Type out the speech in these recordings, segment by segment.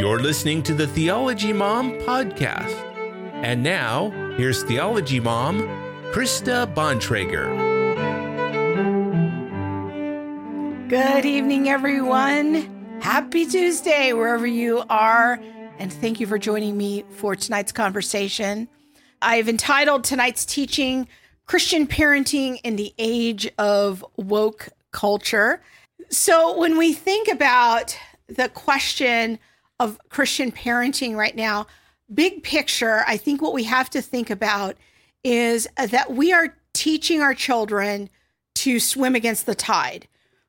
You're listening to the Theology Mom podcast. And now, here's Theology Mom, Krista Bontrager. Good evening, everyone. Happy Tuesday, wherever you are. And thank you for joining me for tonight's conversation. I've entitled tonight's teaching Christian Parenting in the Age of Woke Culture. So, when we think about the question of Christian parenting right now, big picture, I think what we have to think about is that we are teaching our children to swim against the tide.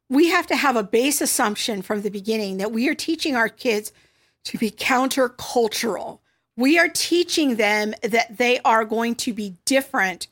We have to have a base assumption from the beginning that we are teaching our kids to be countercultural. We are teaching them that they are going to be different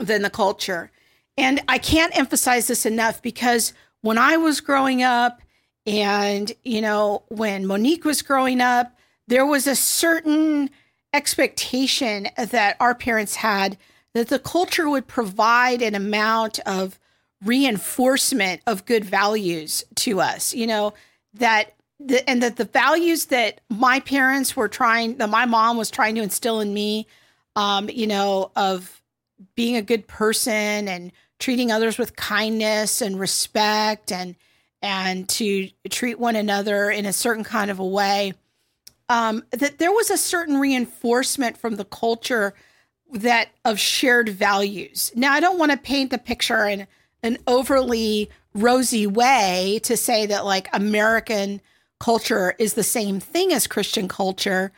than the culture. And I can't emphasize this enough because when I was growing up, and, you know, when Monique was growing up, there was a certain expectation that our parents had that the culture would provide an amount of reinforcement of good values to us, you know, that the, and that the values that my parents were trying, that my mom was trying to instill in me, um, you know, of being a good person and treating others with kindness and respect and and to treat one another in a certain kind of a way um, that there was a certain reinforcement from the culture that of shared values. Now i don't want to paint the picture in an overly rosy way to say that like american culture is the same thing as christian culture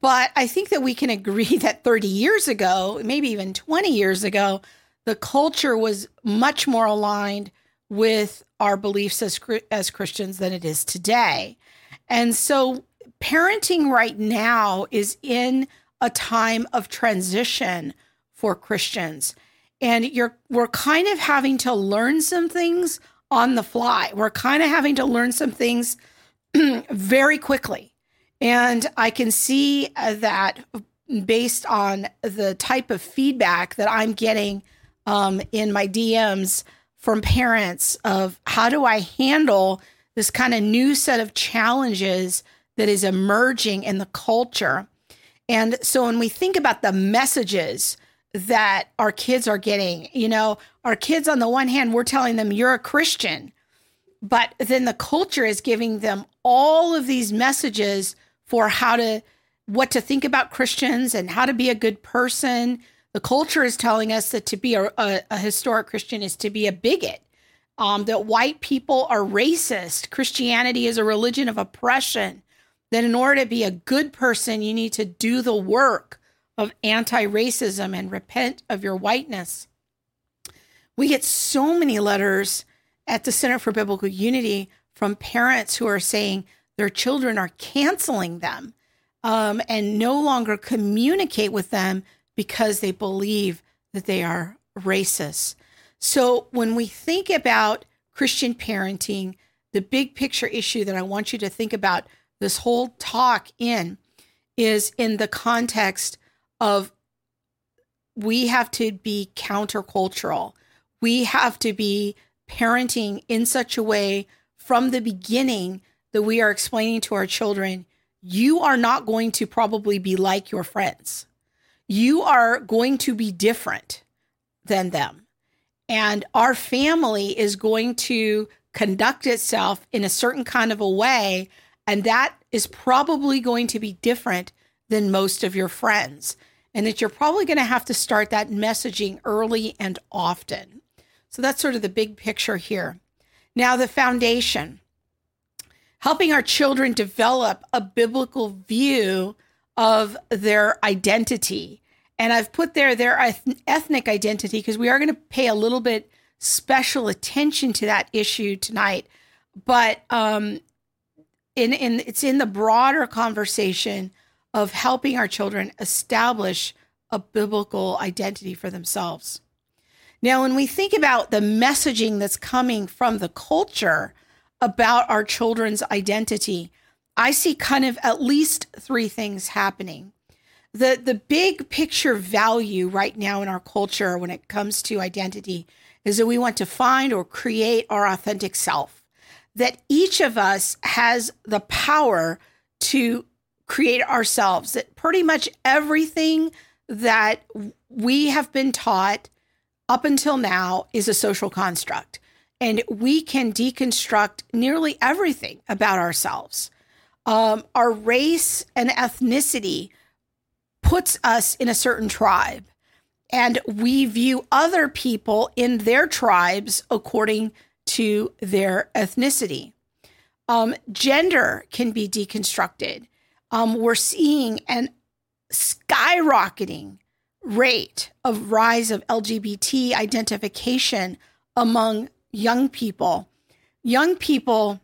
but i think that we can agree that 30 years ago maybe even 20 years ago the culture was much more aligned with our beliefs as as Christians than it is today. And so parenting right now is in a time of transition for Christians. And you're we're kind of having to learn some things on the fly. We're kind of having to learn some things very quickly. And I can see uh, that based on the type of feedback that I'm getting um, in my DMs from parents of how do I handle this kind of new set of challenges that is emerging in the culture. And so when we think about the messages that our kids are getting, you know, our kids on the one hand, we're telling them you're a Christian, but then the culture is giving them all of these messages for how to what to think about Christians and how to be a good person, the culture is telling us that to be a, a, a historic Christian is to be a bigot, um, that white people are racist. Christianity is a religion of oppression. That in order to be a good person, you need to do the work of anti racism and repent of your whiteness. We get so many letters at the Center for Biblical Unity from parents who are saying their children are canceling them um, and no longer communicate with them because they believe that they are racist. So when we think about Christian parenting, the big picture issue that I want you to think about this whole talk in is in the context of we have to be countercultural. We have to be parenting in such a way from the beginning that we are explaining to our children, you are not going to probably be like your friends you are going to be different than them. And our family is going to conduct itself in a certain kind of a way. And that is probably going to be different than most of your friends. And that you're probably going to have to start that messaging early and often. So that's sort of the big picture here. Now, the foundation helping our children develop a biblical view of their identity. And I've put there their ethnic identity because we are going to pay a little bit special attention to that issue tonight. But um, in, in it's in the broader conversation of helping our children establish a biblical identity for themselves. Now, when we think about the messaging that's coming from the culture about our children's identity, I see kind of at least three things happening. The the big picture value right now in our culture when it comes to identity is that we want to find or create our authentic self. that each of us has the power to create ourselves, that pretty much everything that we have been taught up until now is a social construct. And we can deconstruct nearly everything about ourselves. Um, our race and ethnicity puts us in a certain tribe, and we view other people in their tribes according to their ethnicity. Um, gender can be deconstructed. Um, we're seeing an skyrocketing rate of rise of LGBT identification among young people. Young people,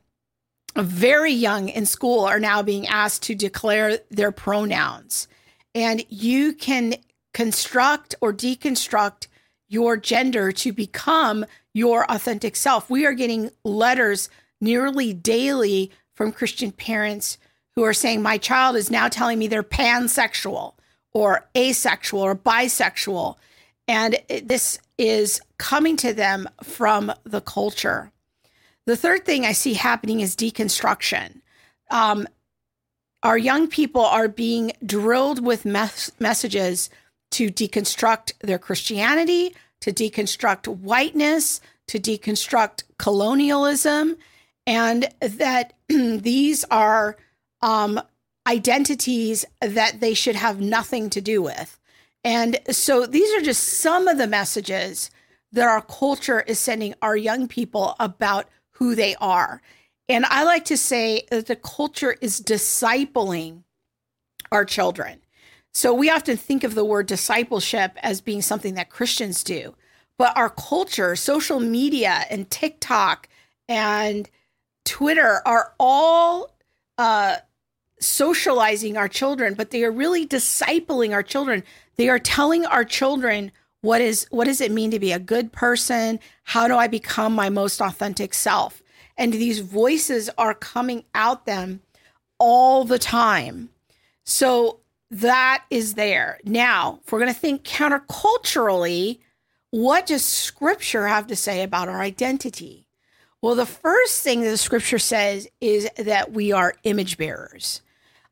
very young in school, are now being asked to declare their pronouns. And you can construct or deconstruct your gender to become your authentic self. We are getting letters nearly daily from Christian parents who are saying, My child is now telling me they're pansexual or asexual or bisexual. And this is coming to them from the culture. The third thing I see happening is deconstruction. Um, our young people are being drilled with mes- messages to deconstruct their Christianity, to deconstruct whiteness, to deconstruct colonialism, and that these are um, identities that they should have nothing to do with. And so these are just some of the messages that our culture is sending our young people about who they are. And I like to say that the culture is discipling our children. So we often think of the word discipleship as being something that Christians do, but our culture, social media, and TikTok and Twitter are all uh, socializing our children, but they are really discipling our children. They are telling our children what is what does it mean to be a good person? How do I become my most authentic self? And these voices are coming out them all the time. So that is there. Now, if we're going to think counterculturally, what does scripture have to say about our identity? Well, the first thing that the scripture says is that we are image bearers.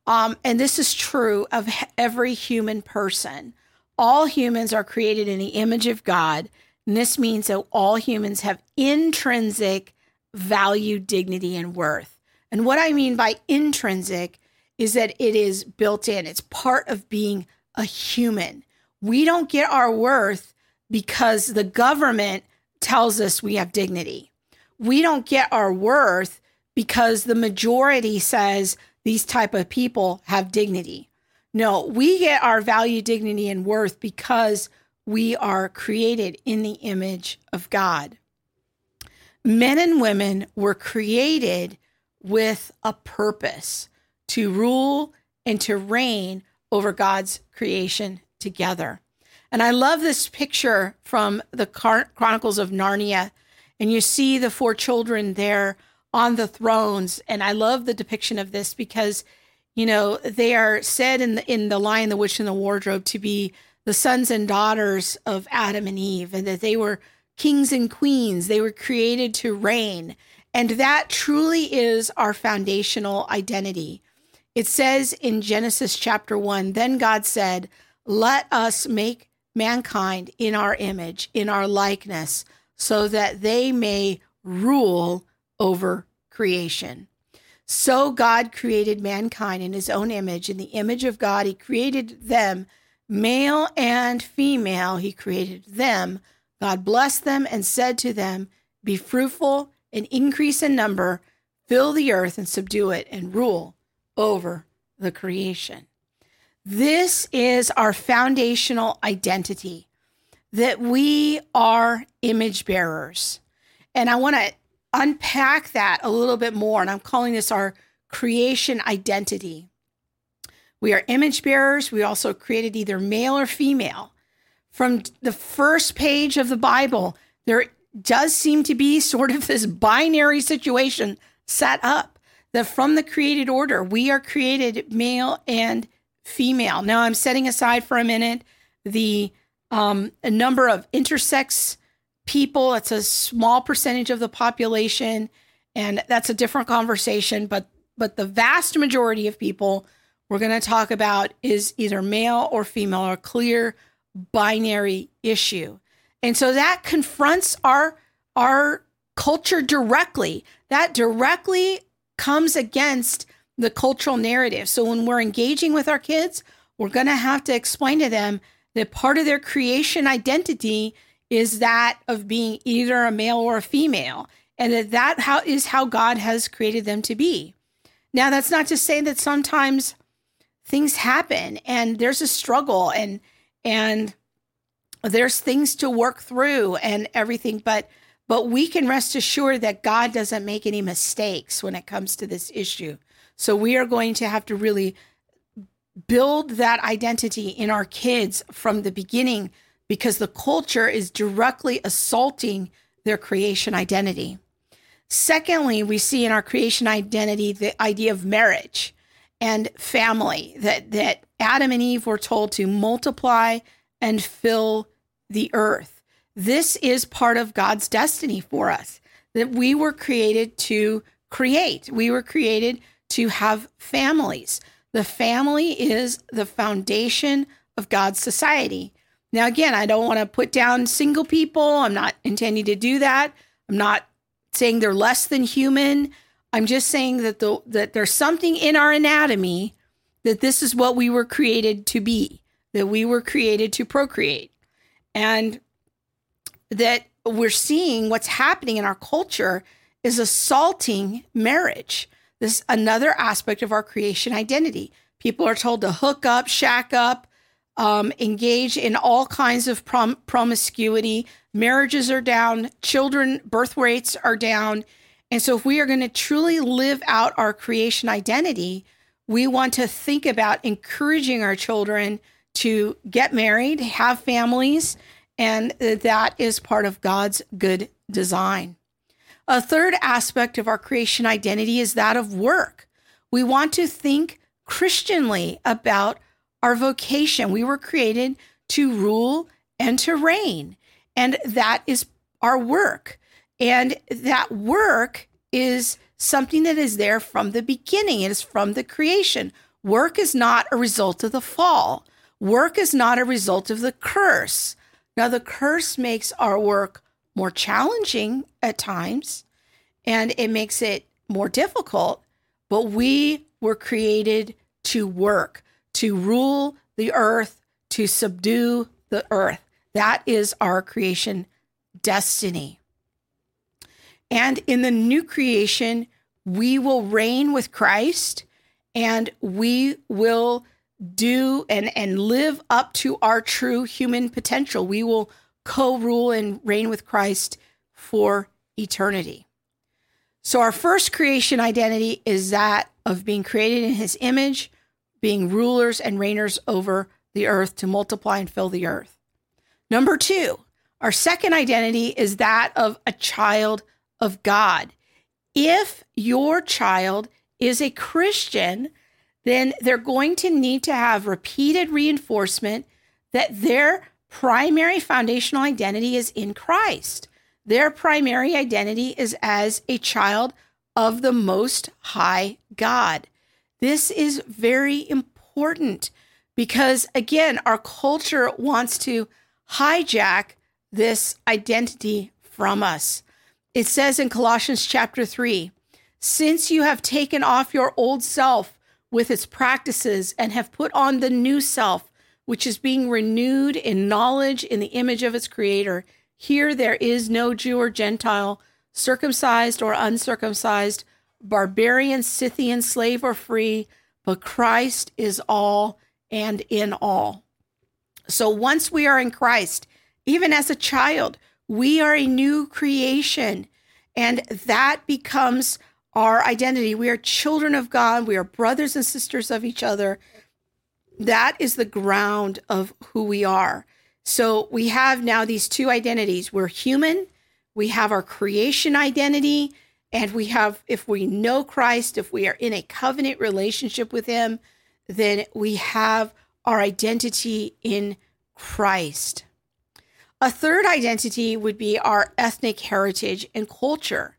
Um, and this is true of every human person. All humans are created in the image of God. And this means that all humans have intrinsic value, dignity, and worth. And what I mean by intrinsic is that it is built in, it's part of being a human. We don't get our worth because the government tells us we have dignity. We don't get our worth because the majority says these type of people have dignity. No, we get our value, dignity, and worth because we are created in the image of God. Men and women were created with a purpose to rule and to reign over God's creation together. And I love this picture from the Chronicles of Narnia. And you see the four children there on the thrones. And I love the depiction of this because, you know, they are said in the, in the Lion, the Witch, and the Wardrobe to be the sons and daughters of Adam and Eve, and that they were kings and queens. They were created to reign. And that truly is our foundational identity. It says in Genesis chapter 1 Then God said, Let us make mankind in our image, in our likeness, so that they may rule over creation. So God created mankind in his own image. In the image of God, he created them, male and female, he created them. God blessed them and said to them, Be fruitful and increase in number, fill the earth and subdue it, and rule over the creation. This is our foundational identity that we are image bearers. And I want to unpack that a little bit more. And I'm calling this our creation identity. We are image bearers. We also created either male or female. From the first page of the Bible, there does seem to be sort of this binary situation set up that from the created order, we are created male and female. Now, I'm setting aside for a minute the um, number of intersex people. It's a small percentage of the population. And that's a different conversation, but but the vast majority of people we're going to talk about is either male or female or clear binary issue. And so that confronts our our culture directly. That directly comes against the cultural narrative. So when we're engaging with our kids, we're going to have to explain to them that part of their creation identity is that of being either a male or a female and that that how is how God has created them to be. Now that's not to say that sometimes things happen and there's a struggle and and there's things to work through and everything but but we can rest assured that God doesn't make any mistakes when it comes to this issue. So we are going to have to really build that identity in our kids from the beginning because the culture is directly assaulting their creation identity. Secondly, we see in our creation identity the idea of marriage and family that that Adam and Eve were told to multiply and fill the earth. This is part of God's destiny for us that we were created to create. We were created to have families. The family is the foundation of God's society. Now, again, I don't want to put down single people. I'm not intending to do that. I'm not saying they're less than human. I'm just saying that the that there's something in our anatomy that this is what we were created to be, that we were created to procreate. And that we're seeing what's happening in our culture is assaulting marriage. This is another aspect of our creation identity. People are told to hook up, shack up, um, engage in all kinds of prom- promiscuity. Marriages are down, children birth rates are down. And so, if we are going to truly live out our creation identity, we want to think about encouraging our children to get married, have families, and that is part of God's good design. A third aspect of our creation identity is that of work. We want to think Christianly about our vocation. We were created to rule and to reign, and that is our work. And that work is something that is there from the beginning, it is from the creation. Work is not a result of the fall, work is not a result of the curse. Now, the curse makes our work more challenging at times and it makes it more difficult, but we were created to work, to rule the earth, to subdue the earth. That is our creation destiny. And in the new creation, we will reign with Christ and we will do and, and live up to our true human potential. We will co rule and reign with Christ for eternity. So, our first creation identity is that of being created in his image, being rulers and reigners over the earth to multiply and fill the earth. Number two, our second identity is that of a child of God. If your child is a Christian, then they're going to need to have repeated reinforcement that their primary foundational identity is in Christ. Their primary identity is as a child of the Most High God. This is very important because, again, our culture wants to hijack this identity from us. It says in Colossians chapter 3 Since you have taken off your old self with its practices and have put on the new self, which is being renewed in knowledge in the image of its creator, here there is no Jew or Gentile, circumcised or uncircumcised, barbarian, Scythian, slave or free, but Christ is all and in all. So once we are in Christ, even as a child, we are a new creation, and that becomes our identity. We are children of God, we are brothers and sisters of each other. That is the ground of who we are. So we have now these two identities. We're human, we have our creation identity, and we have, if we know Christ, if we are in a covenant relationship with Him, then we have our identity in Christ. A third identity would be our ethnic heritage and culture.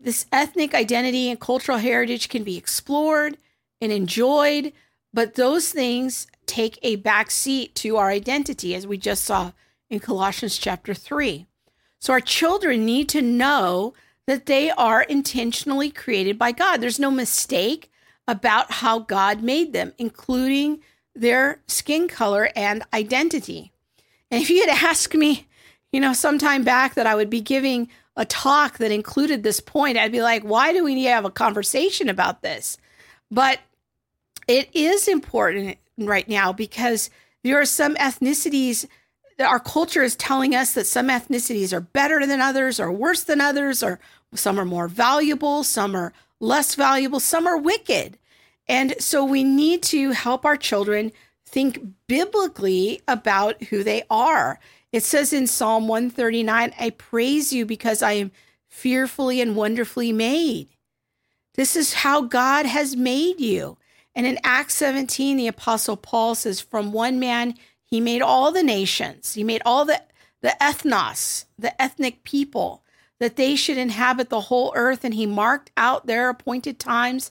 this ethnic identity and cultural heritage can be explored and enjoyed, but those things take a back seat to our identity, as we just saw in Colossians chapter 3. So our children need to know that they are intentionally created by God. There's no mistake about how God made them, including their skin color and identity. And if you had asked me, you know, sometime back that I would be giving a talk that included this point, I'd be like, why do we need to have a conversation about this? But it is important right now because there are some ethnicities that our culture is telling us that some ethnicities are better than others or worse than others or some are more valuable some are less valuable some are wicked and so we need to help our children think biblically about who they are. It says in psalm 139 i praise you because i am fearfully and wonderfully made. This is how god has made you. And in Acts 17, the Apostle Paul says, From one man, he made all the nations, he made all the, the ethnos, the ethnic people, that they should inhabit the whole earth. And he marked out their appointed times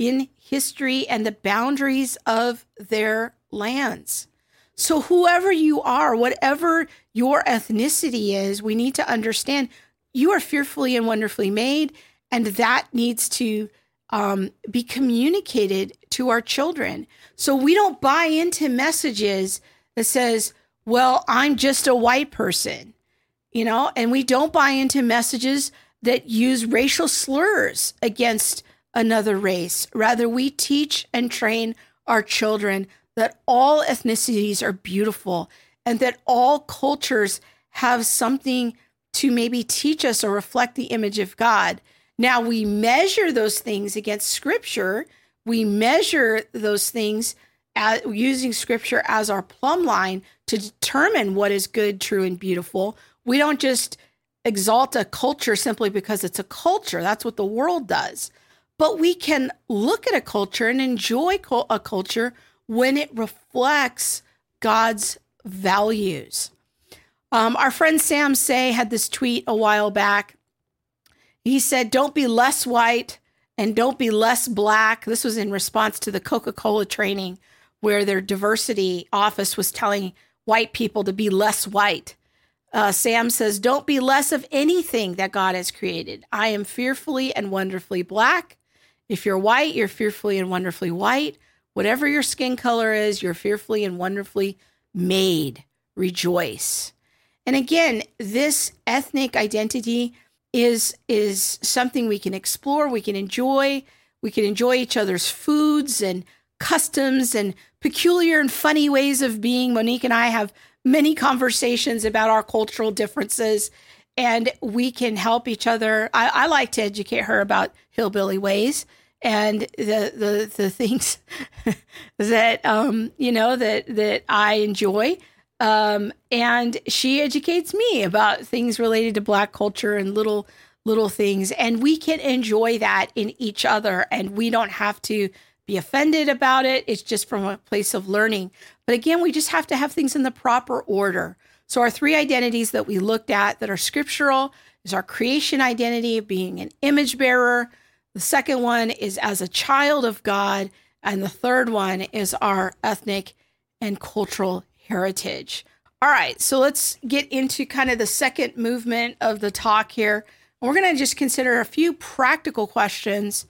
in history and the boundaries of their lands. So, whoever you are, whatever your ethnicity is, we need to understand you are fearfully and wonderfully made, and that needs to um, be communicated to our children. So we don't buy into messages that says, well, I'm just a white person, you know, and we don't buy into messages that use racial slurs against another race. Rather, we teach and train our children that all ethnicities are beautiful and that all cultures have something to maybe teach us or reflect the image of God. Now we measure those things against scripture. We measure those things using scripture as our plumb line to determine what is good, true, and beautiful. We don't just exalt a culture simply because it's a culture. That's what the world does. But we can look at a culture and enjoy a culture when it reflects God's values. Um, our friend Sam Sey had this tweet a while back he said, Don't be less white and don't be less black. This was in response to the Coca Cola training where their diversity office was telling white people to be less white. Uh, Sam says, Don't be less of anything that God has created. I am fearfully and wonderfully black. If you're white, you're fearfully and wonderfully white. Whatever your skin color is, you're fearfully and wonderfully made. Rejoice. And again, this ethnic identity is is something we can explore, we can enjoy, we can enjoy each other's foods and customs and peculiar and funny ways of being. Monique and I have many conversations about our cultural differences and we can help each other. I, I like to educate her about hillbilly ways and the the the things that um you know that that I enjoy um, and she educates me about things related to Black culture and little little things, and we can enjoy that in each other, and we don't have to be offended about it. It's just from a place of learning. But again, we just have to have things in the proper order. So our three identities that we looked at that are scriptural is our creation identity of being an image bearer. The second one is as a child of God. And the third one is our ethnic and cultural heritage. All right, so let's get into kind of the second movement of the talk here. We're going to just consider a few practical questions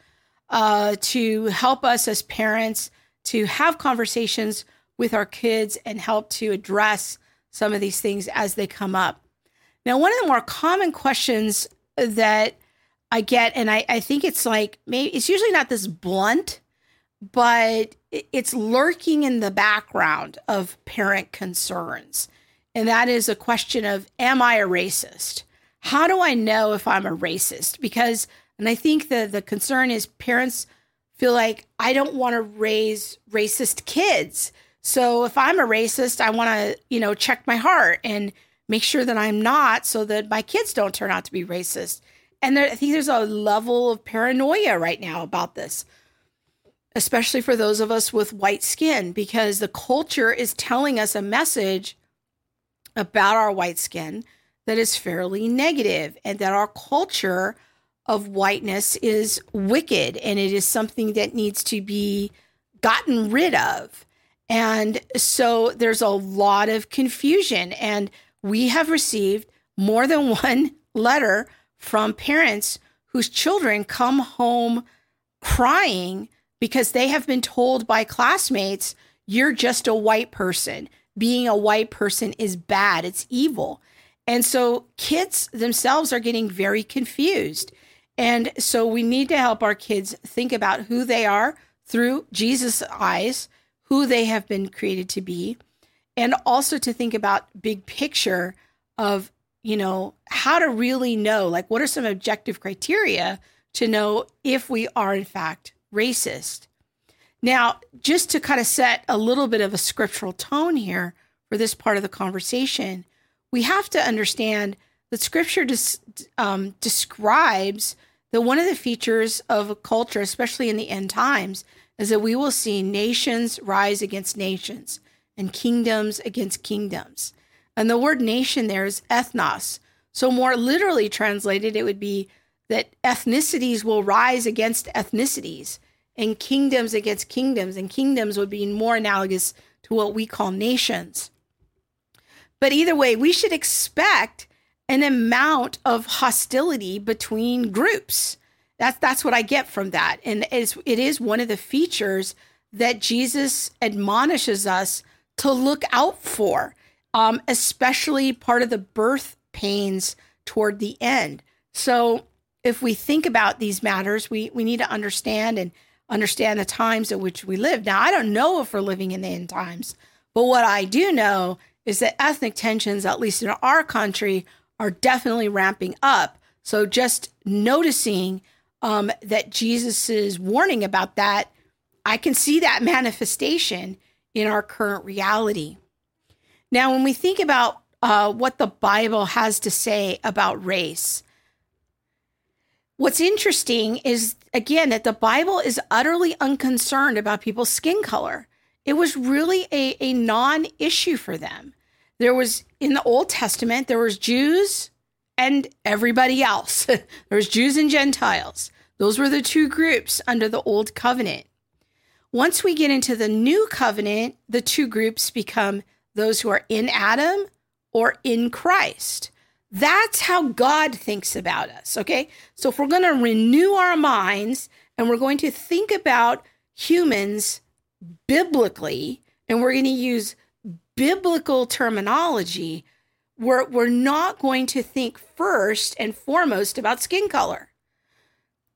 uh, to help us as parents to have conversations with our kids and help to address some of these things as they come up. Now, one of the more common questions that I get, and I, I think it's like maybe it's usually not this blunt, but it's lurking in the background of parent concerns. And that is a question of Am I a racist? How do I know if I'm a racist? Because, and I think the, the concern is parents feel like I don't want to raise racist kids. So if I'm a racist, I want to, you know, check my heart and make sure that I'm not so that my kids don't turn out to be racist. And there, I think there's a level of paranoia right now about this especially for those of us with white skin, because the culture is telling us a message about our white skin that is fairly negative, and that our culture of whiteness is wicked and it is something that needs to be gotten rid of. And so there's a lot of confusion. And we have received more than one letter from parents whose children come home crying because they have been told by classmates, you're just a white person. Being a white person is bad, it's evil. And so kids themselves are getting very confused. And so we need to help our kids think about who they are through Jesus' eyes, who they have been created to be, and also to think about big picture of, you know, how to really know like what are some objective criteria to know if we are in fact racist. Now, just to kind of set a little bit of a scriptural tone here for this part of the conversation, we have to understand that scripture des- um, describes that one of the features of a culture, especially in the end times, is that we will see nations rise against nations and kingdoms against kingdoms. And the word nation there is ethnos. So, more literally translated, it would be that ethnicities will rise against ethnicities and kingdoms against kingdoms, and kingdoms would be more analogous to what we call nations. But either way, we should expect an amount of hostility between groups. That's that's what I get from that, and it's, it is one of the features that Jesus admonishes us to look out for, um, especially part of the birth pains toward the end. So, if we think about these matters, we we need to understand and understand the times at which we live. Now, I don't know if we're living in the end times, but what I do know is that ethnic tensions, at least in our country, are definitely ramping up. So just noticing um, that Jesus' warning about that, I can see that manifestation in our current reality. Now, when we think about uh, what the Bible has to say about race, what's interesting is, again, that the Bible is utterly unconcerned about people's skin color. It was really a, a non issue for them. There was in the Old Testament, there was Jews and everybody else. there was Jews and Gentiles. Those were the two groups under the Old Covenant. Once we get into the New Covenant, the two groups become those who are in Adam or in Christ. That's how God thinks about us, okay? So if we're going to renew our minds and we're going to think about humans biblically and we're going to use biblical terminology, we're, we're not going to think first and foremost about skin color.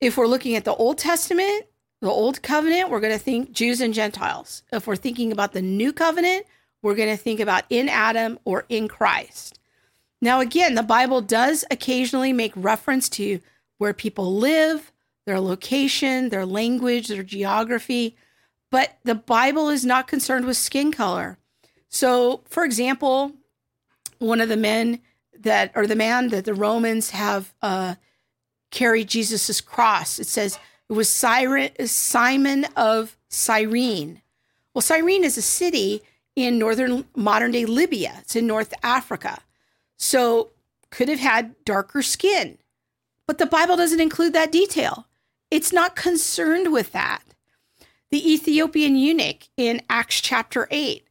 If we're looking at the Old Testament, the Old Covenant, we're going to think Jews and Gentiles. If we're thinking about the New Covenant, we're going to think about in Adam or in Christ. Now, again, the Bible does occasionally make reference to where people live, their location, their language, their geography, but the Bible is not concerned with skin color. So, for example, one of the men that, or the man that the Romans have uh, carried Jesus's cross, it says it was Simon of Cyrene. Well, Cyrene is a city in northern modern day Libya. It's in North Africa. So could have had darker skin. But the Bible doesn't include that detail. It's not concerned with that. The Ethiopian eunuch in Acts chapter 8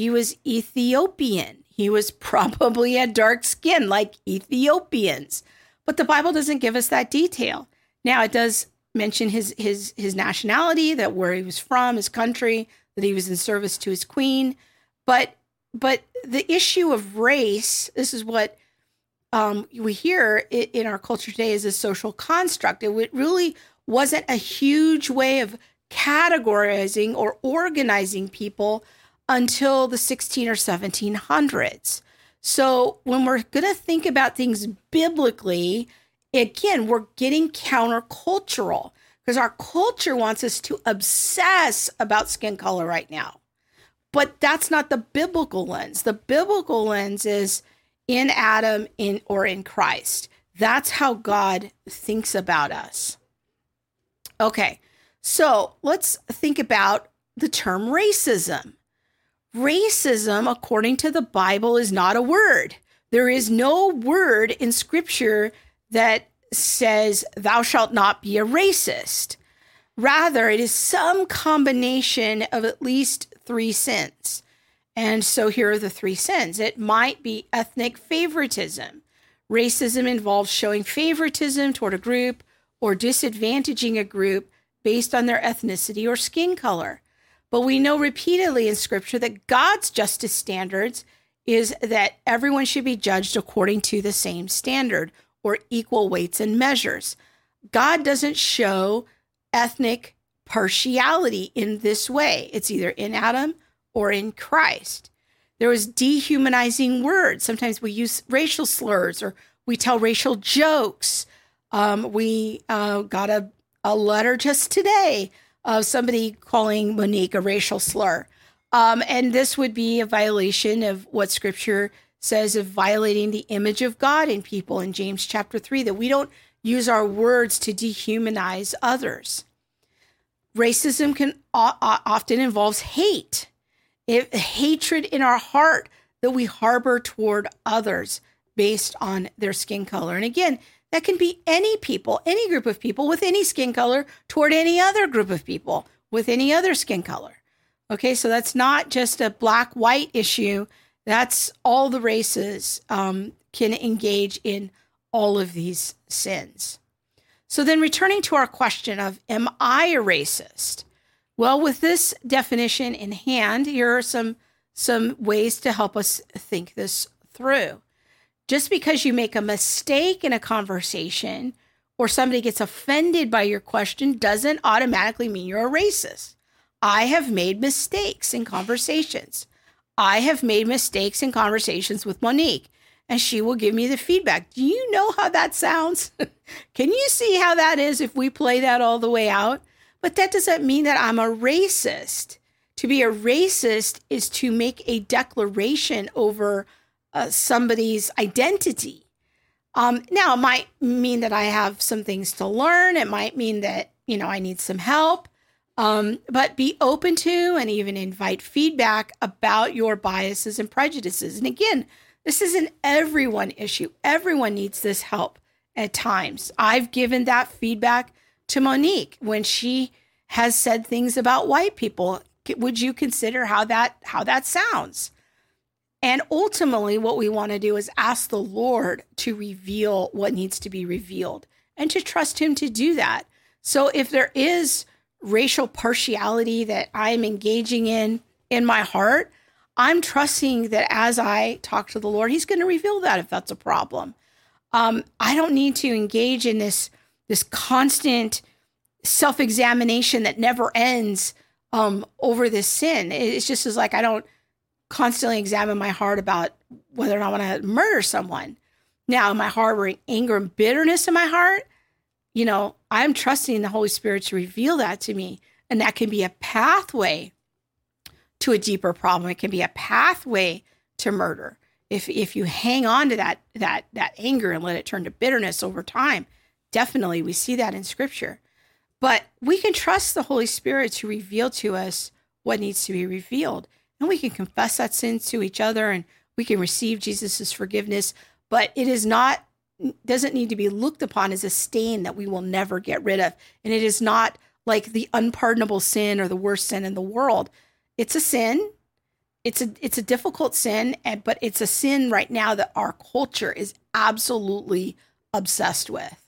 he was Ethiopian. He was probably had dark skin like Ethiopians. But the Bible doesn't give us that detail. Now it does mention his his his nationality, that where he was from, his country, that he was in service to his queen. But but the issue of race, this is what um, we hear in our culture today is a social construct. It really wasn't a huge way of categorizing or organizing people until the 16 or 1700s. So when we're going to think about things biblically, again, we're getting countercultural because our culture wants us to obsess about skin color right now. But that's not the biblical lens. The biblical lens is in Adam in or in Christ. That's how God thinks about us. Okay. So, let's think about the term racism. Racism, according to the Bible, is not a word. There is no word in scripture that says, Thou shalt not be a racist. Rather, it is some combination of at least three sins. And so here are the three sins. It might be ethnic favoritism. Racism involves showing favoritism toward a group or disadvantaging a group based on their ethnicity or skin color. But we know repeatedly in scripture that God's justice standards is that everyone should be judged according to the same standard or equal weights and measures. God doesn't show ethnic partiality in this way. It's either in Adam or in Christ. There was dehumanizing words. Sometimes we use racial slurs or we tell racial jokes. Um, we uh, got a, a letter just today of somebody calling Monique a racial slur. Um, and this would be a violation of what scripture says of violating the image of God in people in James chapter 3, that we don't use our words to dehumanize others. Racism can often involves hate, hatred in our heart that we harbor toward others based on their skin color. And again, that can be any people, any group of people with any skin color toward any other group of people with any other skin color. Okay, so that's not just a black white issue. That's all the races um, can engage in all of these sins. So then, returning to our question of, Am I a racist? Well, with this definition in hand, here are some, some ways to help us think this through. Just because you make a mistake in a conversation or somebody gets offended by your question doesn't automatically mean you're a racist. I have made mistakes in conversations. I have made mistakes in conversations with Monique, and she will give me the feedback. Do you know how that sounds? Can you see how that is if we play that all the way out? But that doesn't mean that I'm a racist. To be a racist is to make a declaration over uh, somebody's identity. Um, now, it might mean that I have some things to learn. It might mean that, you know, I need some help. Um, but be open to and even invite feedback about your biases and prejudices. And again, this is an everyone issue. Everyone needs this help at times. I've given that feedback to Monique when she has said things about white people. Would you consider how that how that sounds? And ultimately, what we want to do is ask the Lord to reveal what needs to be revealed and to trust Him to do that. So if there is racial partiality that I'm engaging in in my heart, I'm trusting that as I talk to the Lord, He's going to reveal that if that's a problem. Um, I don't need to engage in this this constant self examination that never ends um, over this sin. It's just as like I don't constantly examine my heart about whether or not I want to murder someone. Now, am I harboring anger and bitterness in my heart? You know, I'm trusting the Holy Spirit to reveal that to me. And that can be a pathway to a deeper problem. It can be a pathway to murder. If if you hang on to that that that anger and let it turn to bitterness over time, definitely we see that in scripture. But we can trust the Holy Spirit to reveal to us what needs to be revealed and we can confess that sin to each other and we can receive Jesus's forgiveness, but it is not doesn't need to be looked upon as a stain that we will never get rid of. And it is not like the unpardonable sin or the worst sin in the world. It's a sin. It's a it's a difficult sin, and but it's a sin right now that our culture is absolutely obsessed with.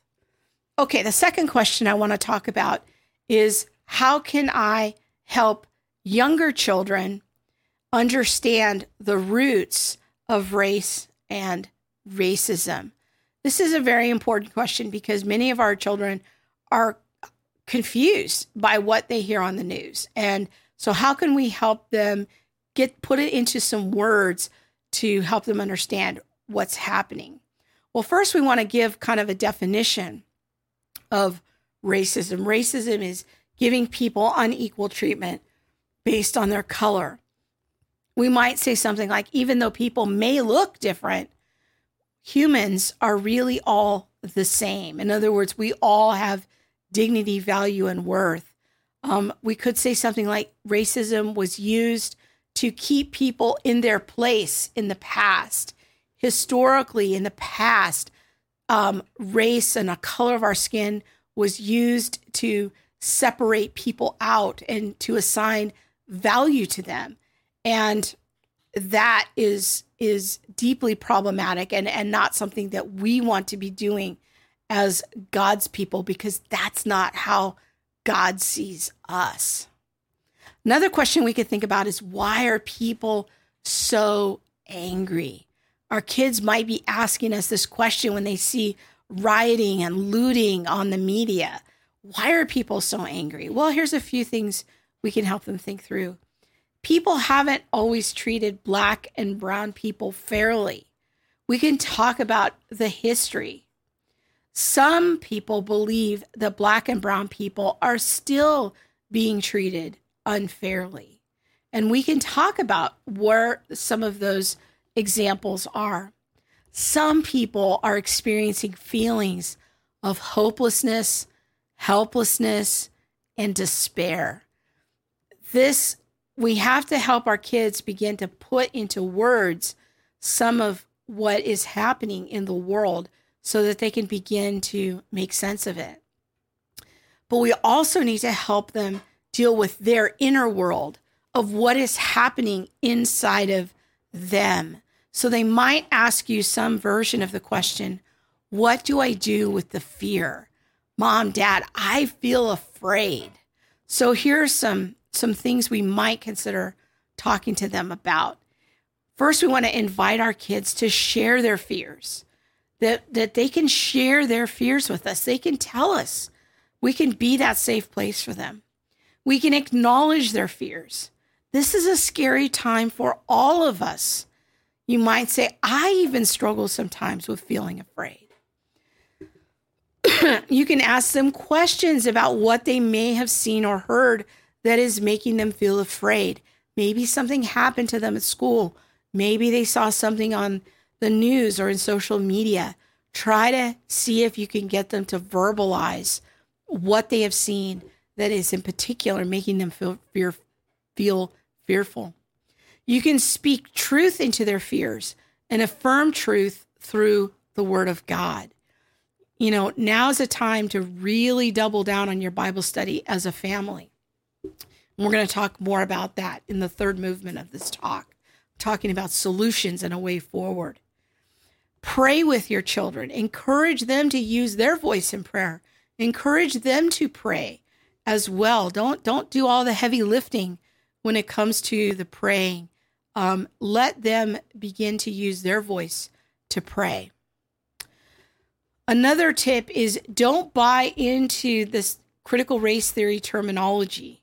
Okay, the second question I want to talk about is how can I help younger children understand the roots of race and racism? This is a very important question because many of our children are confused by what they hear on the news. And so how can we help them get put it into some words to help them understand what's happening? Well, first we want to give kind of a definition of racism. Racism is giving people unequal treatment based on their color, we might say something like, even though people may look different, humans are really all the same. In other words, we all have dignity, value, and worth. Um, we could say something like racism was used to keep people in their place in the past. Historically, in the past, um, race and a color of our skin was used to separate people out and to assign value to them. And that is is deeply problematic and, and not something that we want to be doing as God's people because that's not how God sees us. Another question we could think about is why are people so angry? Our kids might be asking us this question when they see rioting and looting on the media. Why are people so angry? Well, here's a few things we can help them think through. People haven't always treated black and brown people fairly. We can talk about the history. Some people believe that black and brown people are still being treated unfairly. And we can talk about where some of those examples are. Some people are experiencing feelings of hopelessness, helplessness, and despair. This, we have to help our kids begin to put into words some of what is happening in the world so that they can begin to make sense of it. But we also need to help them deal with their inner world of what is happening inside of them. So they might ask you some version of the question What do I do with the fear? Mom, dad, I feel afraid. So here are some, some things we might consider talking to them about. First, we want to invite our kids to share their fears, that, that they can share their fears with us. They can tell us. We can be that safe place for them. We can acknowledge their fears. This is a scary time for all of us. You might say, I even struggle sometimes with feeling afraid. you can ask them questions about what they may have seen or heard that is making them feel afraid. Maybe something happened to them at school. Maybe they saw something on the news or in social media. Try to see if you can get them to verbalize what they have seen that is in particular making them feel fear, feel fearful. You can speak truth into their fears and affirm truth through the word of God. You know, now is a time to really double down on your Bible study as a family. And we're going to talk more about that in the third movement of this talk, talking about solutions and a way forward. Pray with your children, encourage them to use their voice in prayer, encourage them to pray as well. Don't don't do all the heavy lifting when it comes to the praying. Um, let them begin to use their voice to pray. Another tip is don't buy into this critical race theory terminology.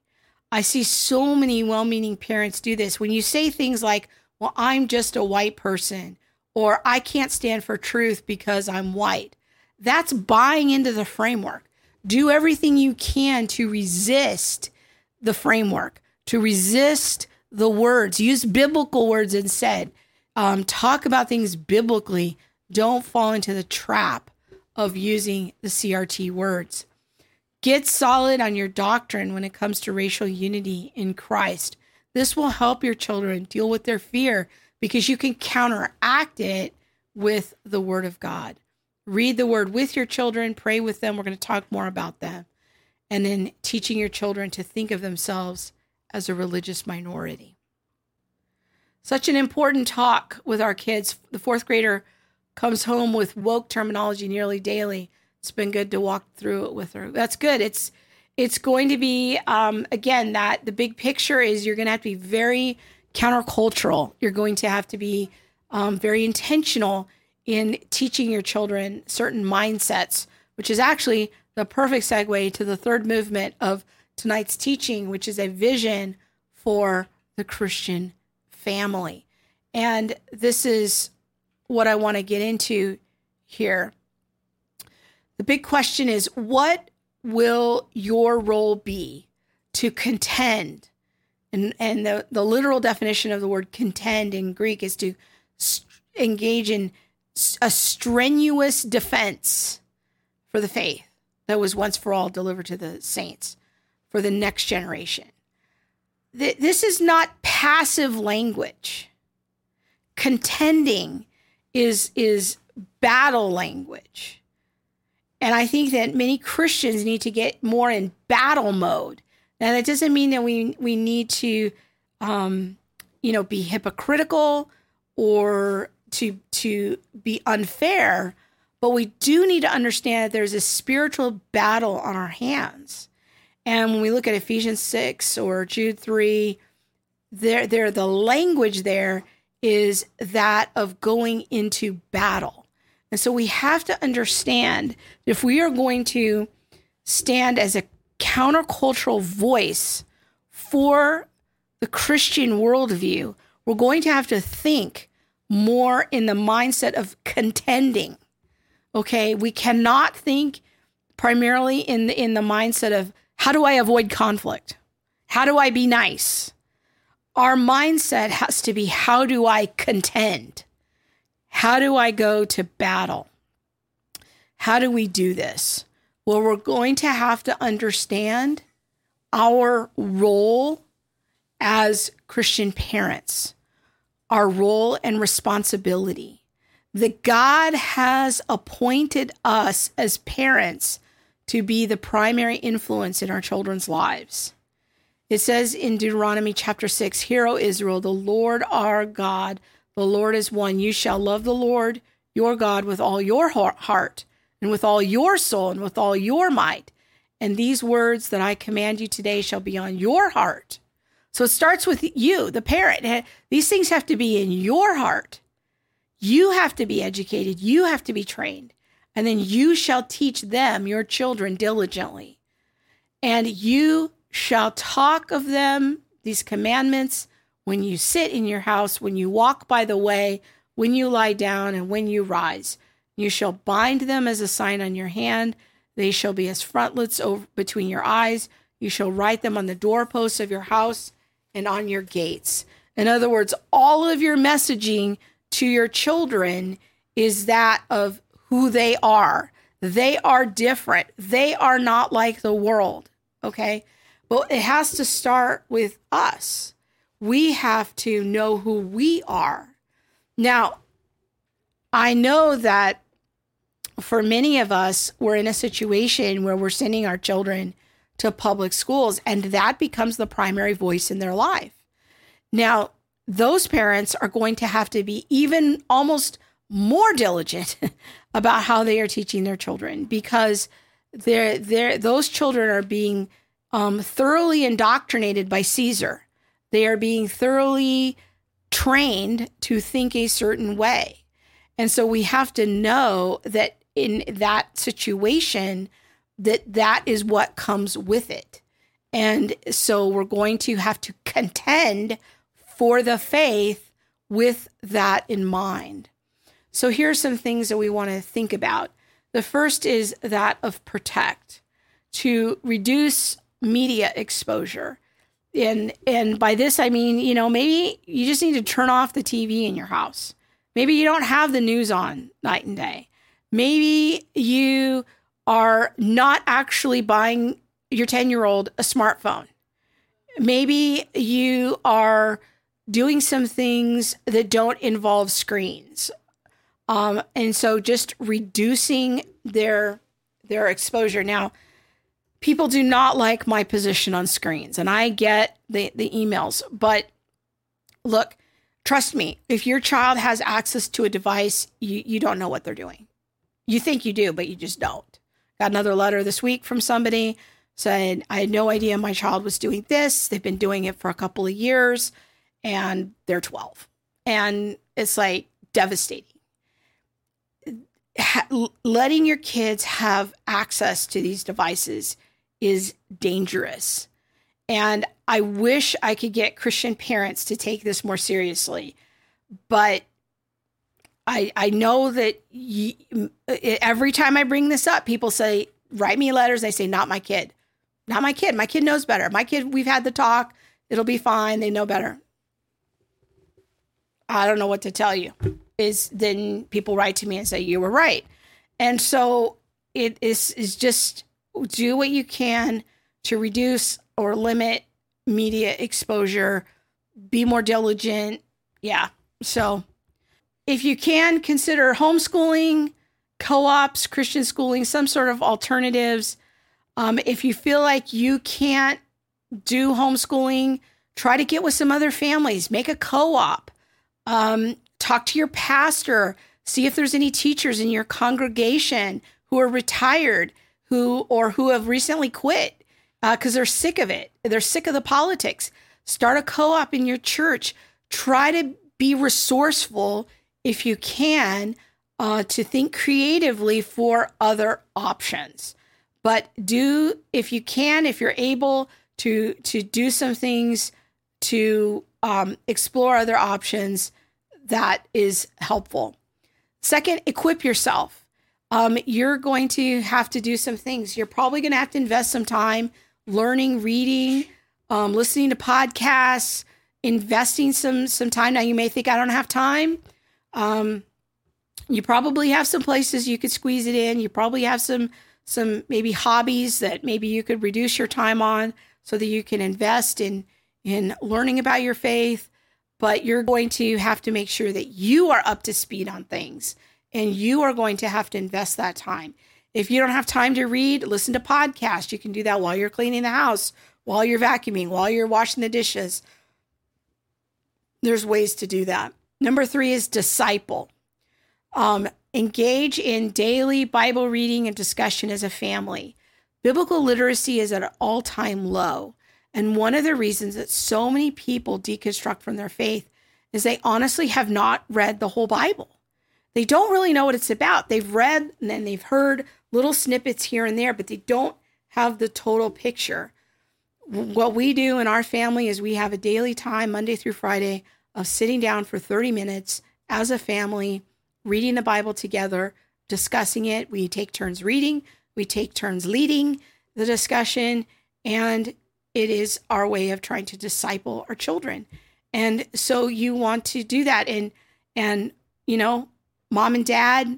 I see so many well meaning parents do this. When you say things like, well, I'm just a white person, or I can't stand for truth because I'm white, that's buying into the framework do everything you can to resist the framework, to resist the words. Use biblical words instead. Um, talk about things biblically. Don't fall into the trap of using the CRT words. Get solid on your doctrine when it comes to racial unity in Christ. This will help your children deal with their fear because you can counteract it with the Word of God read the word with your children, pray with them. We're going to talk more about that. And then teaching your children to think of themselves as a religious minority. Such an important talk with our kids. The fourth grader comes home with woke terminology nearly daily. It's been good to walk through it with her. That's good. It's it's going to be um, again that the big picture is you're going to have to be very countercultural. You're going to have to be um, very intentional in teaching your children certain mindsets, which is actually the perfect segue to the third movement of tonight's teaching, which is a vision for the Christian family. And this is what I want to get into here. The big question is what will your role be to contend? And, and the, the literal definition of the word contend in Greek is to engage in a strenuous defense for the faith that was once for all delivered to the saints for the next generation. This is not passive language. Contending is is battle language. And I think that many Christians need to get more in battle mode. Now, that doesn't mean that we, we need to, um, you know, be hypocritical or to, to be unfair, but we do need to understand that there's a spiritual battle on our hands. And when we look at Ephesians 6 or Jude 3, there, there the language there is that of going into battle. And so we have to understand if we are going to stand as a countercultural voice for the Christian worldview, we're going to have to think more in the mindset of contending. Okay, we cannot think primarily in the, in the mindset of how do I avoid conflict? How do I be nice? Our mindset has to be how do I contend? How do I go to battle? How do we do this? Well, we're going to have to understand our role as Christian parents, our role and responsibility. That God has appointed us as parents to be the primary influence in our children's lives. It says in Deuteronomy chapter 6 Hear, O Israel, the Lord our God, the Lord is one. You shall love the Lord your God with all your heart and with all your soul and with all your might. And these words that I command you today shall be on your heart. So it starts with you, the parent. These things have to be in your heart. You have to be educated, you have to be trained. And then you shall teach them, your children, diligently. And you shall talk of them, these commandments, when you sit in your house, when you walk by the way, when you lie down, and when you rise. You shall bind them as a sign on your hand. They shall be as frontlets over between your eyes. You shall write them on the doorposts of your house and on your gates. In other words, all of your messaging to your children is that of who they are. They are different. They are not like the world. Okay. But it has to start with us. We have to know who we are. Now, I know that for many of us, we're in a situation where we're sending our children to public schools, and that becomes the primary voice in their life. Now, those parents are going to have to be even almost more diligent about how they are teaching their children because they're, they're, those children are being um, thoroughly indoctrinated by Caesar. They are being thoroughly trained to think a certain way. And so we have to know that in that situation, that that is what comes with it. And so we're going to have to contend for the faith with that in mind. So here are some things that we want to think about. The first is that of protect, to reduce media exposure. And and by this I mean, you know, maybe you just need to turn off the TV in your house. Maybe you don't have the news on night and day. Maybe you are not actually buying your 10-year-old a smartphone. Maybe you are doing some things that don't involve screens. Um, and so just reducing their their exposure. Now, people do not like my position on screens and I get the, the emails, but look, trust me, if your child has access to a device, you, you don't know what they're doing. You think you do, but you just don't. Got another letter this week from somebody said, I had no idea my child was doing this. They've been doing it for a couple of years and they're 12. And it's like devastating. Ha- letting your kids have access to these devices is dangerous. And I wish I could get Christian parents to take this more seriously. But I, I know that every time I bring this up, people say, write me letters. They say, not my kid. Not my kid. My kid knows better. My kid, we've had the talk. It'll be fine. They know better. I don't know what to tell you. Is then people write to me and say, you were right. And so it is, is just do what you can to reduce or limit media exposure, be more diligent. Yeah. So if you can, consider homeschooling, co ops, Christian schooling, some sort of alternatives. Um, if you feel like you can't do homeschooling, try to get with some other families, make a co op, um, talk to your pastor, see if there's any teachers in your congregation who are retired who or who have recently quit because uh, they're sick of it. They're sick of the politics. Start a co op in your church. Try to be resourceful if you can uh, to think creatively for other options. But do, if you can, if you're able to to do some things to um, explore other options, that is helpful. Second, equip yourself. Um, you're going to have to do some things. You're probably going to have to invest some time learning, reading, um, listening to podcasts, investing some some time. Now you may think I don't have time. Um, you probably have some places you could squeeze it in. You probably have some some maybe hobbies that maybe you could reduce your time on so that you can invest in in learning about your faith. But you're going to have to make sure that you are up to speed on things and you are going to have to invest that time. If you don't have time to read, listen to podcasts. You can do that while you're cleaning the house, while you're vacuuming, while you're washing the dishes. There's ways to do that. Number three is disciple. Um, engage in daily Bible reading and discussion as a family. Biblical literacy is at an all time low. And one of the reasons that so many people deconstruct from their faith is they honestly have not read the whole Bible. They don't really know what it's about. They've read and then they've heard little snippets here and there, but they don't have the total picture. What we do in our family is we have a daily time, Monday through Friday, of sitting down for 30 minutes as a family, reading the Bible together, discussing it. We take turns reading, we take turns leading the discussion, and it is our way of trying to disciple our children. And so you want to do that and and you know, mom and dad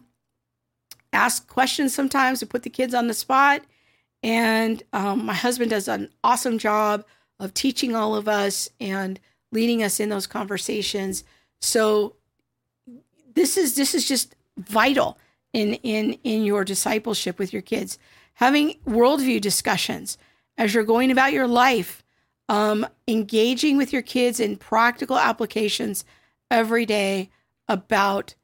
ask questions sometimes to put the kids on the spot. And um, my husband does an awesome job of teaching all of us and leading us in those conversations. So this is this is just vital in in in your discipleship with your kids. Having worldview discussions as you're going about your life, um, engaging with your kids in practical applications every day about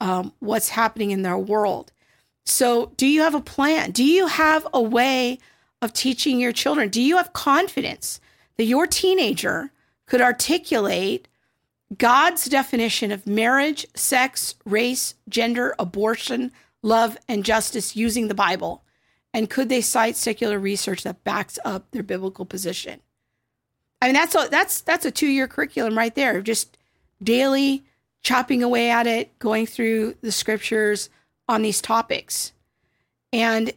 um, what's happening in their world. So, do you have a plan? Do you have a way of teaching your children? Do you have confidence that your teenager could articulate God's definition of marriage, sex, race, gender, abortion, love, and justice using the Bible? And could they cite secular research that backs up their biblical position? I mean, that's a, that's that's a two year curriculum right there. Just daily chopping away at it, going through the scriptures on these topics, and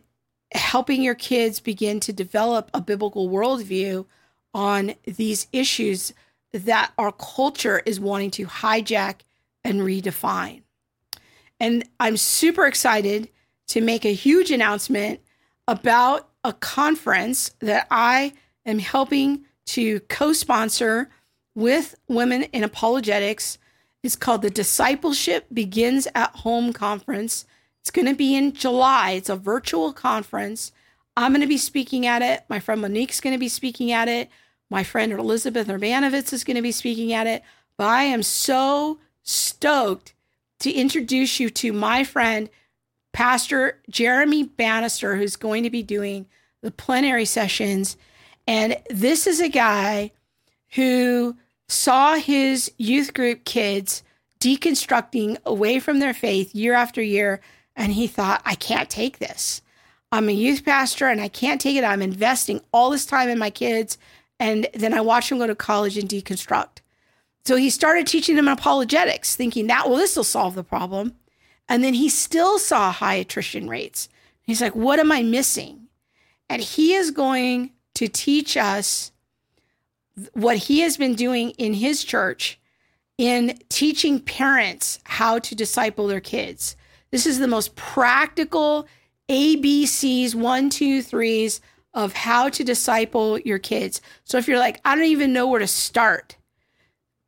helping your kids begin to develop a biblical worldview on these issues that our culture is wanting to hijack and redefine. And I'm super excited to make a huge announcement about a conference that I am helping to co sponsor with Women in Apologetics It's called the Discipleship Begins at Home Conference. It's going to be in July. It's a virtual conference. I'm going to be speaking at it. My friend Monique's going to be speaking at it. My friend Elizabeth Urbanowicz is going to be speaking at it. But I am so stoked to introduce you to my friend, Pastor Jeremy Bannister, who's going to be doing the plenary sessions. And this is a guy who saw his youth group kids deconstructing away from their faith year after year. And he thought, I can't take this. I'm a youth pastor and I can't take it. I'm investing all this time in my kids. And then I watch them go to college and deconstruct. So he started teaching them apologetics, thinking that, well, this will solve the problem. And then he still saw high attrition rates. He's like, what am I missing? And he is going to teach us what he has been doing in his church in teaching parents how to disciple their kids. This is the most practical ABCs, one, two, threes of how to disciple your kids. So if you're like, I don't even know where to start,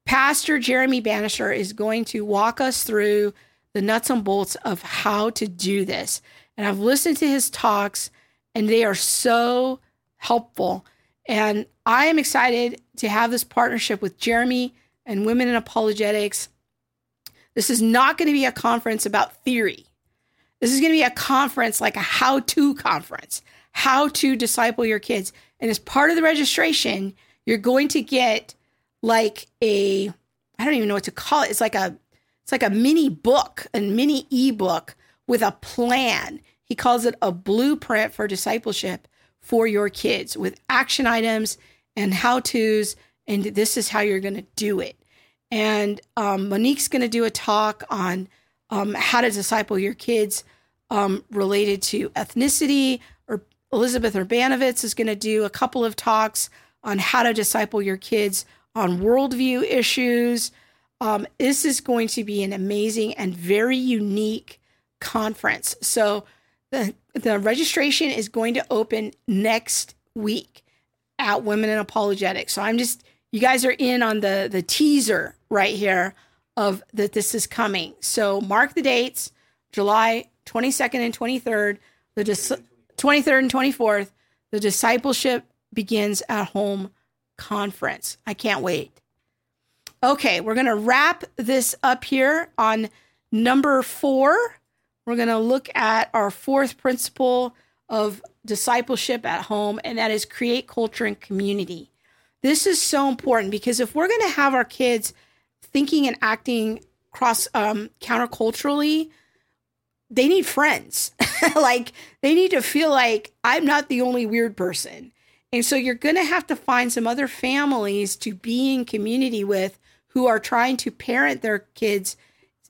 Pastor Jeremy Bannister is going to walk us through the nuts and bolts of how to do this. And I've listened to his talks, and they are so helpful. And I am excited to have this partnership with Jeremy and Women in Apologetics. This is not going to be a conference about theory. This is going to be a conference like a how to conference, how to disciple your kids. And as part of the registration, you're going to get like a, I don't even know what to call it. It's like a, it's like a mini book, a mini ebook with a plan. He calls it a blueprint for discipleship for your kids with action items and how to's. And this is how you're going to do it. And um, Monique's going to do a talk on um, how to disciple your kids um, related to ethnicity. Or Elizabeth Urbanowicz is going to do a couple of talks on how to disciple your kids on worldview issues. Um, this is going to be an amazing and very unique conference. So the the registration is going to open next week at Women in Apologetics. So I'm just you guys are in on the the teaser right here of that this is coming. So mark the dates, July 22nd and 23rd, the dis- 23rd and 24th, the discipleship begins at home conference. I can't wait. Okay, we're going to wrap this up here on number 4 we're going to look at our fourth principle of discipleship at home, and that is create culture and community. This is so important because if we're going to have our kids thinking and acting cross um, counterculturally, they need friends. like they need to feel like I'm not the only weird person. And so you're going to have to find some other families to be in community with who are trying to parent their kids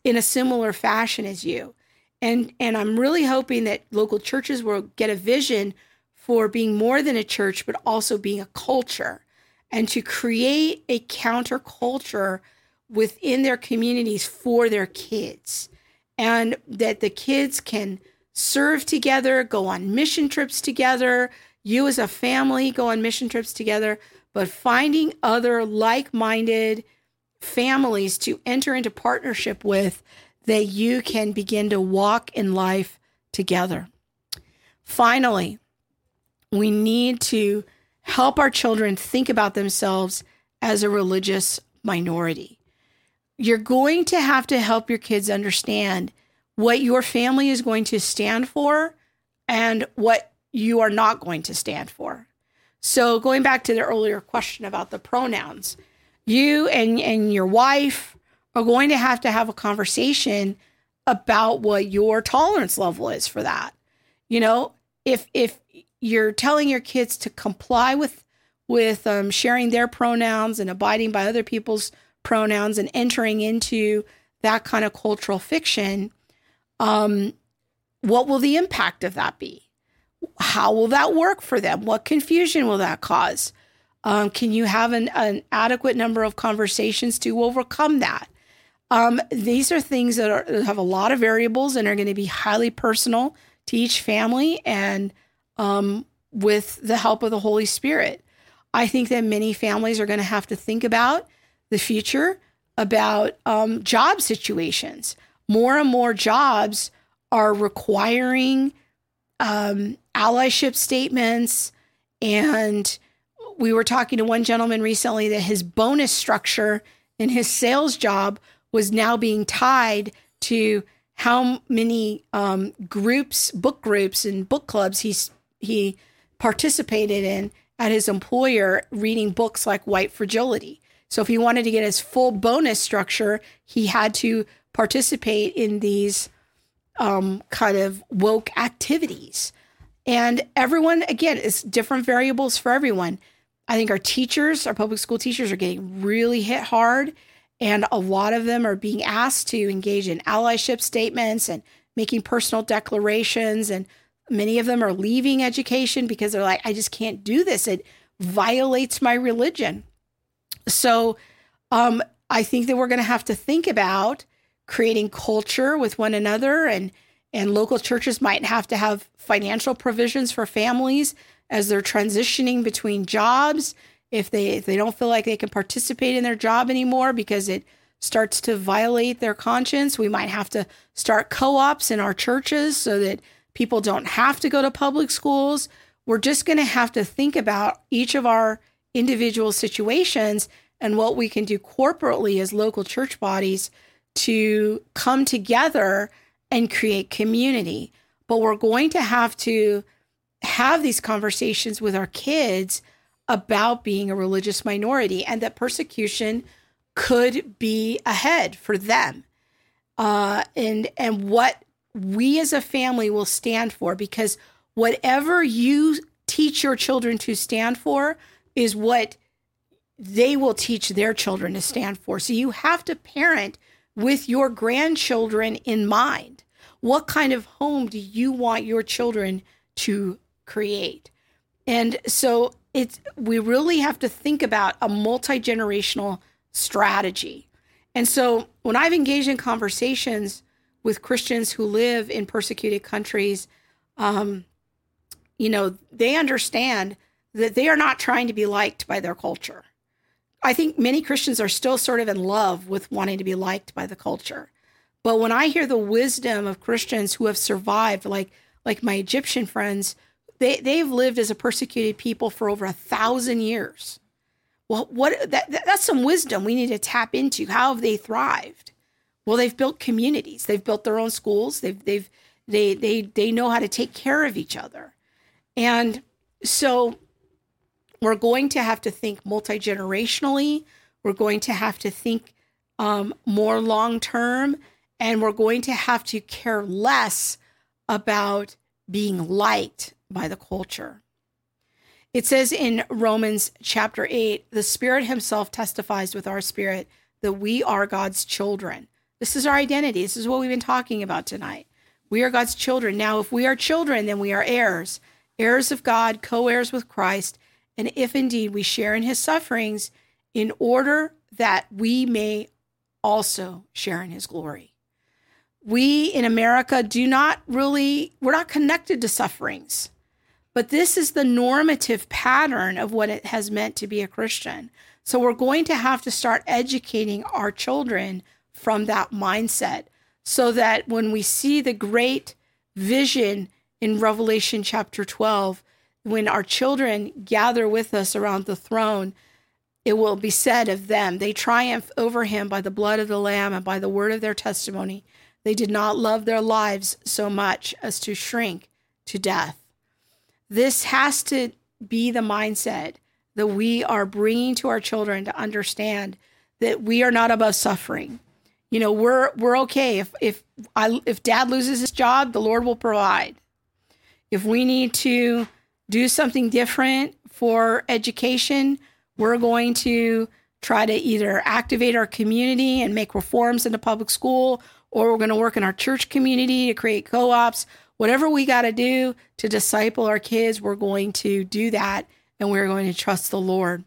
in a similar fashion as you and and I'm really hoping that local churches will get a vision for being more than a church but also being a culture and to create a counterculture within their communities for their kids and that the kids can serve together, go on mission trips together, you as a family go on mission trips together, but finding other like-minded families to enter into partnership with that you can begin to walk in life together. Finally, we need to help our children think about themselves as a religious minority. You're going to have to help your kids understand what your family is going to stand for and what you are not going to stand for. So, going back to the earlier question about the pronouns, you and, and your wife are going to have to have a conversation about what your tolerance level is for that. You know, if if you're telling your kids to comply with with um, sharing their pronouns and abiding by other people's pronouns and entering into that kind of cultural fiction, um, what will the impact of that be? How will that work for them? What confusion will that cause? Um, can you have an, an adequate number of conversations to overcome that? Um, these are things that, are, have a lot of variables and are going to be highly personal to each family and um, with the help of the Holy Spirit. I think that many families are going to have to think about the future, about um, job situations. More and more jobs are requiring um, allyship statements. And we were talking to one gentleman recently that his bonus structure in his sales job was now being tied to how many um, groups, book groups, and book clubs he's he participated in at his employer, reading books like White Fragility. So if he wanted to get his full bonus structure, he had to participate in these um, kind of woke activities. And everyone, again, it's different variables for everyone. I think our teachers, our public school teachers, are getting really hit hard and a lot of them are being asked to engage in allyship statements and making personal declarations. And many of them are leaving education because they're like, I just can't do this. It violates my religion. So um, I think that we're going to have to think about creating culture with one another and and local churches might have to have financial provisions for families as they're transitioning between jobs if they if they don't feel like they can participate in their job anymore because it starts to violate their conscience, we might have to start co-ops in our churches so that people don't have to go to public schools. We're just going to have to think about each of our individual situations and what we can do corporately as local church bodies to come together and create community. But we're going to have to have these conversations with our kids about being a religious minority and that persecution could be ahead for them. Uh, and and what we as a family will stand for because whatever you teach your children to stand for is what they will teach their children to stand for. So you have to parent with your grandchildren in mind. What kind of home do you want your children to create? And so it's we really have to think about a multi-generational strategy. And so when I've engaged in conversations with Christians who live in persecuted countries, um, you know, they understand that they are not trying to be liked by their culture. I think many Christians are still sort of in love with wanting to be liked by the culture. But when I hear the wisdom of Christians who have survived, like like my Egyptian friends, they they've lived as a persecuted people for over a thousand years. Well, what that, that's some wisdom we need to tap into. How have they thrived? Well, they've built communities. They've built their own schools. They've they've they they they know how to take care of each other. And so we're going to have to think multi generationally. We're going to have to think um, more long term. And we're going to have to care less about being liked by the culture. It says in Romans chapter 8 the Spirit Himself testifies with our spirit that we are God's children. This is our identity. This is what we've been talking about tonight. We are God's children. Now, if we are children, then we are heirs, heirs of God, co heirs with Christ, and if indeed we share in his sufferings, in order that we may also share in his glory. We in America do not really, we're not connected to sufferings, but this is the normative pattern of what it has meant to be a Christian. So we're going to have to start educating our children from that mindset so that when we see the great vision in Revelation chapter 12, when our children gather with us around the throne, it will be said of them, they triumph over him by the blood of the Lamb and by the word of their testimony. They did not love their lives so much as to shrink to death. This has to be the mindset that we are bringing to our children to understand that we are not above suffering. You know, we're we're okay if if I if dad loses his job, the Lord will provide. If we need to do something different for education, we're going to try to either activate our community and make reforms in the public school, or we're going to work in our church community to create co ops. Whatever we got to do to disciple our kids, we're going to do that and we're going to trust the Lord.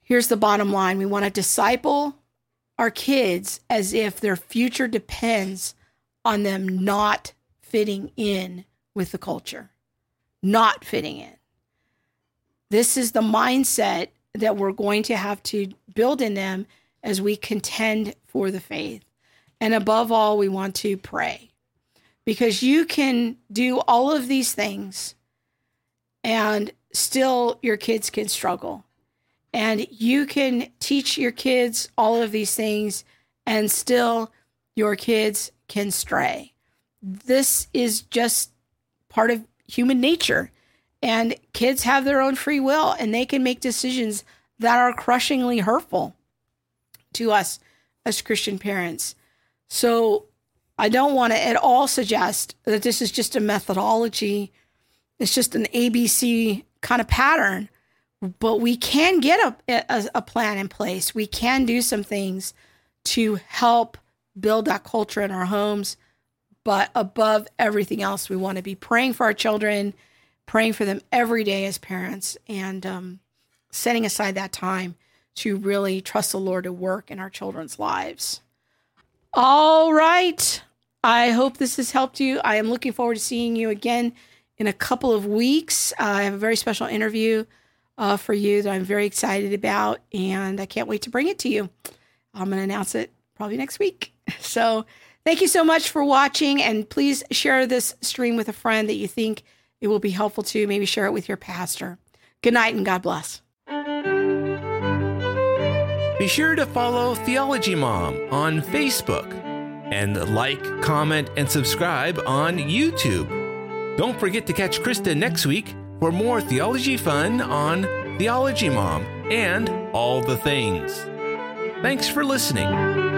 Here's the bottom line we want to disciple our kids as if their future depends on them not fitting in with the culture not fitting in. This is the mindset that we're going to have to build in them as we contend for the faith. And above all, we want to pray because you can do all of these things and still your kids can struggle. And you can teach your kids all of these things and still your kids can stray. This is just part of human nature. And kids have their own free will and they can make decisions that are crushingly hurtful to us as Christian parents. So I don't want to at all suggest that this is just a methodology, it's just an ABC kind of pattern. But we can get a, a, a plan in place. We can do some things to help build that culture in our homes but above everything else, we want to be praying for our children, praying for them every day as parents, and um, setting aside that time to really trust the Lord to work in our children's lives. All right. I hope this has helped you. I am looking forward to seeing you again in a couple of weeks. Uh, I have a very special interview uh, for you that I'm very excited about, and I can't wait to bring it to you. I'm going to announce it probably next week. So thank you so much for watching, and please share this stream with a friend that you think it will be helpful to. Maybe share it with your pastor. Good night, and God bless. Be sure to follow Theology Mom on Facebook and like, comment, and subscribe on YouTube. Don't forget to catch Krista next week for more theology fun on Theology Mom and all the things. Thanks for listening.